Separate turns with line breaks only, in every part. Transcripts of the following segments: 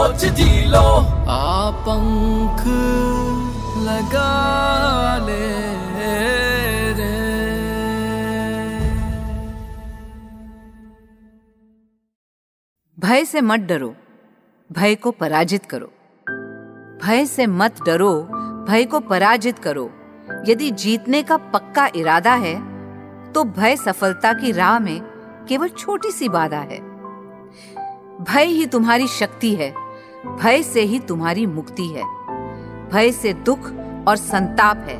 सोच जी लो। आ पंख लगा ले
भय से मत डरो, भय को पराजित करो। भय से मत डरो, भय को पराजित करो। यदि जीतने का पक्का इरादा है तो भय सफलता की राह में केवल छोटी सी बाधा है। भय ही तुम्हारी शक्ति है। भय से ही तुम्हारी मुक्ति है। भय से दुख और संताप है।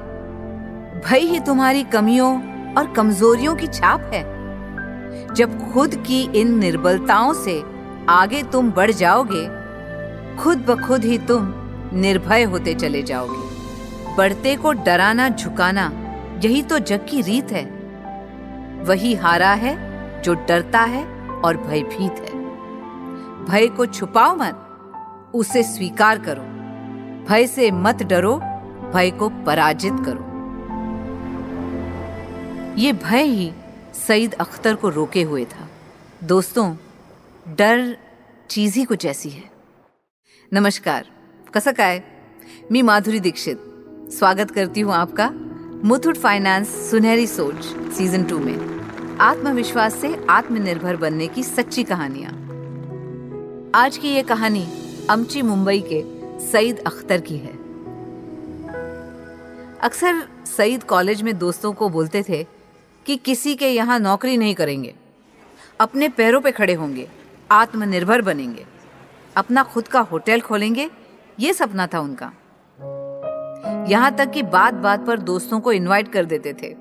भय ही तुम्हारी कमियों और कमजोरियों की छाप है। जब खुद की इन निर्बलताओं से आगे तुम बढ़ जाओगे, खुद ब खुद ही तुम निर्भय होते चले जाओगे। बढ़ते को डराना, झुकाना, यही तो जग की रीत है। वही हारा है जो डरता है और भयभीत है। भय को छुपाओ मत। उसे स्वीकार करो। भय से मत डरो, भय को पराजित करो। ये भय ही सईद अख्तर को रोके हुए था। दोस्तों, डर चीज़ ही कुछ ऐसी है। नमस्कार कसं काय मी माधुरी दीक्षित। स्वागत करती हूँ आपका मुथुट फाइनेंस सुनहरी सोच सीज़न टू में। आत्मविश्वास से आत्मनिर्भर बनने की सच्ची कहानियाँ। आज की ये कहानी अमची मुंबई के सईद अख्तर की है। अक्सर सईद कॉलेज में दोस्तों को बोलते थे कि किसी के यहाँ नौकरी नहीं करेंगे। अपने पैरों पे खड़े होंगे, आत्मनिर्भर बनेंगे। अपना खुद का होटल खोलेंगे, ये सपना था उनका। यहाँ तक कि बात बात पर दोस्तों को इनवाइट कर देते थे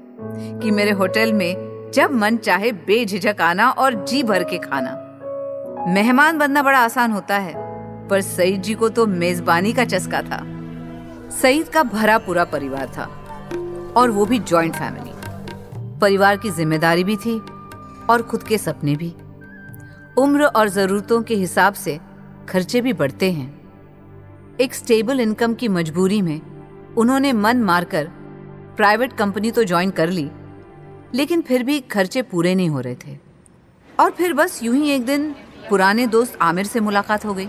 कि मेरे होटल में जब मन चाहे बेझिझक आना और जी भर के खाना। मेहमान बनना बड़ा आसान होता है। पर सईद जी को तो मेजबानी का चस्का था। सईद का भरा पूरा परिवार था और वो भी जॉइंट फैमिली। परिवार की ज़िम्मेदारी भी थी और खुद के सपने भी। उम्र और जरूरतों के हिसाब से खर्चे भी बढ़ते हैं। एक स्टेबल इनकम की मजबूरी में उन्होंने मन मारकर प्राइवेट कंपनी तो ज्वाइन कर ली, लेकिन फिर भी खर्चे पूरे नहीं हो रहे थे। और फिर बस यूँ ही एक दिन पुराने दोस्त आमिर से मुलाकात हो गई।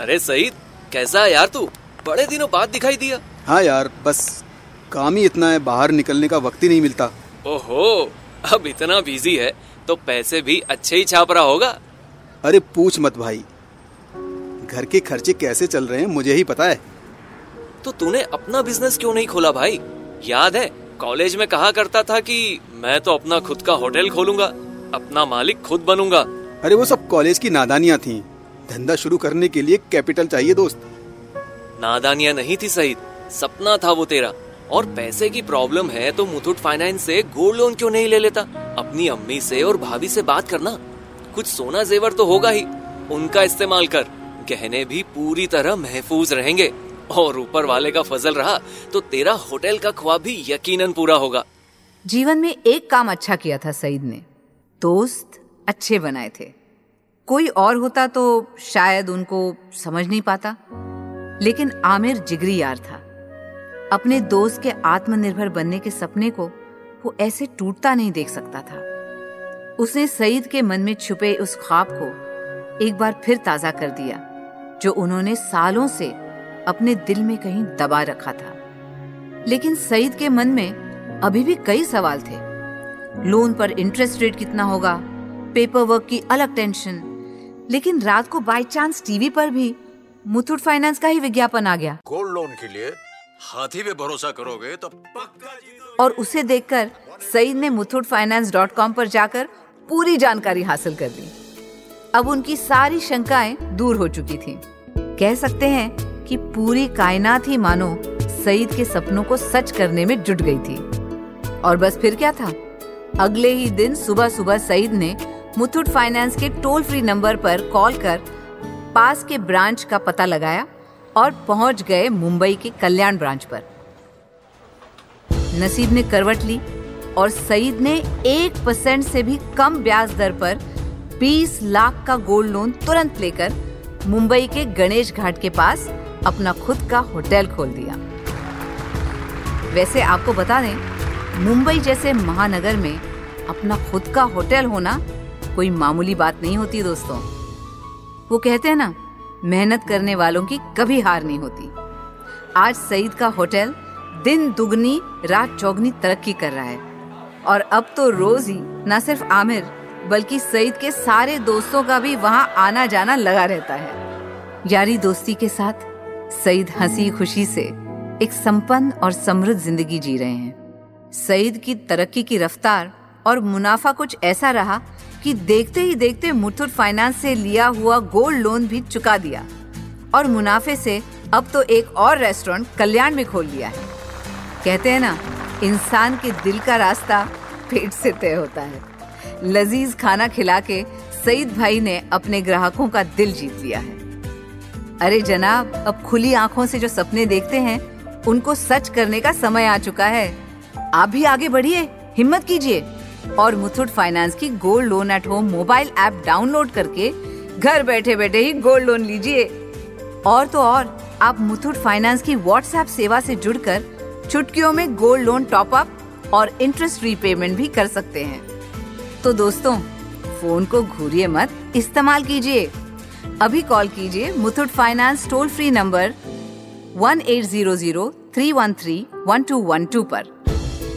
अरे सईद कैसा है यार तू? बड़े दिनों बाद दिखाई दिया।
हाँ यार बस काम ही इतना है बाहर निकलने का वक्त ही नहीं मिलता।
ओहो अब इतना बिज़ी है तो पैसे भी अच्छे ही छाप रहा होगा।
अरे पूछ मत भाई घर के खर्चे कैसे चल रहे हैं मुझे ही पता है।
तो तूने अपना बिज़नेस क्यों नहीं खोला भाई? याद है कॉलेज में कहा करता था कि मैं तो अपना खुद का होटल खोलूँगा अपना मालिक खुद बनूँगा।
अरे वो सब कॉलेज की नादानियाँ थी। धंधा शुरू करने के लिए कैपिटल चाहिए दोस्त।
नादानिया नहीं थी सही सपना था वो तेरा। और पैसे की प्रॉब्लम है तो मुथुट फाइनेंस से गोल्ड लोन क्यों नहीं ले लेता? अपनी अम्मी से और भाभी से बात करना। कुछ सोना जेवर तो होगा ही। उनका इस्तेमाल कर गहने भी पूरी तरह महफूज रहेंगे। और ऊपर वाले का फजल रहा तो तेरा होटल का ख्वाब भी यकीनन पूरा होगा।
जीवन में एक काम अच्छा किया था सईद ने। दोस्त अच्छे बनाए थे। कोई और होता तो शायद उनको समझ नहीं पाता। लेकिन आमिर जिगरी यार था। अपने दोस्त के आत्मनिर्भर बनने के सपने को वो ऐसे टूटता नहीं देख सकता था। उसने सईद के मन में छुपे उस ख्वाब को एक बार फिर ताज़ा कर दिया, जो उन्होंने सालों से अपने दिल में कहीं दबा रखा था। लेकिन सईद के मन में अभी भी कई सवाल थे। लोन पर इंटरेस्ट रेट कितना होगा? पेपर वर्क की अलग टेंशन लेकिन रात को बाई चांस टीवी पर भी मुथुट फाइनेंस का ही विज्ञापन आ गया।
गोल्ड लोन के लिए हाथी पे भरोसा करोगे तो पक्का
और उसे देखकर सईद ने मुथुट फाइनेंस डॉट कॉम पर जाकर पूरी जानकारी हासिल कर ली। अब उनकी सारी शंकाएँ दूर हो चुकी थी। कह सकते हैं कि पूरी कायनात ही मानो सईद के सपनों को सच करने में जुट गई थी। और बस फिर क्या था? अगले ही दिन सुबह सुबह सईद ने मुथुट फाइनेंस के टोल फ्री नंबर पर कॉल कर पास के ब्रांच का पता लगाया और पहुँच गए मुंबई के कल्याण ब्रांच पर। नसीब ने करवट ली और सईद ने एक परसेंट से भी कम ब्याज दर पर 20 लाख का गोल्ड लोन तुरंत लेकर मुंबई के गणेश घाट के पास अपना खुद का होटल खोल दिया। वैसे आपको बता दें, मुंबई जैसे महानगर में अपना खुद का होटल होना कोई मामूली बात नहीं होती दोस्तों। वो कहते हैं ना, मेहनत करने वालों की कभी हार नहीं होती। आज सईद का होटल दिन दुगनी, रात चौगनी तरक्की कर रहा है। और अब तो रोज ही, न सिर्फ़ आमिर, बल्कि सईद के सारे दोस्तों का भी वहाँ आना जाना लगा रहता है। यारी दोस्ती के साथ, सईद हँसी खुशी से एक संपन्न और समृद्ध ज़िंदगी जी रहे हैं। सईद की तरक्की की रफ्तार और मुनाफा कुछ ऐसा रहा कि देखते ही देखते मुथुट फाइनेंस से लिया हुआ गोल्ड लोन भी चुका दिया। और मुनाफे से अब तो एक और रेस्टोरेंट कल्याण में खोल लिया है। कहते हैं ना, इंसान के दिल का रास्ता पेट से तय होता है। लजीज खाना खिला के सईद भाई ने अपने ग्राहकों का दिल जीत लिया है। अरे जनाब, अब खुली आँखों से जो सपने देखते हैं, उनको सच करने का समय आ चुका है। आप भी आगे बढ़िए, हिम्मत कीजिए। और मुथुट फाइनेंस की gold loan at home mobile app download करके घर बैठे बैठे ही गोल्ड लोन लीजिए। और तो और, आप मुथुट फाइनेंस की व्हाट्सएप सेवा से जुड़कर चुटकियों में गोल्ड लोन टॉप अप और इंटरेस्ट रीपेमेंट भी कर सकते हैं। तो दोस्तों फ़ोन को घूरिए मत, इस्तेमाल कीजिए। अभी कॉल कीजिए Muthoot finance toll free number one eight zero zero three one three one two one two पर।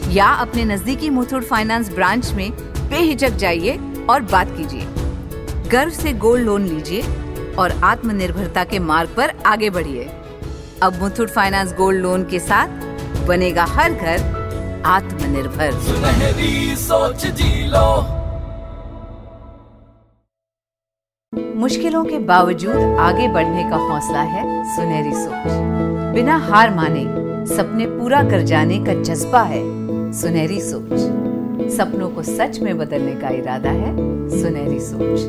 या अपने नजदीकी मुथुट फाइनेंस ब्रांच में बेहिचक जाइए और बात कीजिए। गर्व से गोल्ड लोन लीजिए और आत्मनिर्भरता के मार्ग पर आगे बढ़िए। अब मुथुट फाइनेंस गोल्ड लोन के साथ बनेगा हर घर आत्मनिर्भर।
सोच जी लो।
मुश्किलों के बावजूद आगे बढ़ने का हौसला है सुनहरी सोच। बिना हार माने सपने पूरा कर जाने का जज्बा है सुनहरी सोच। सपनों को सच में बदलने का इरादा है सुनहरी सोच।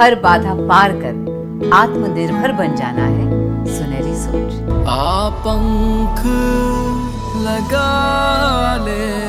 हर बाधा पार कर आत्मनिर्भर बन जाना है सुनहरी सोच।
आप लगा ले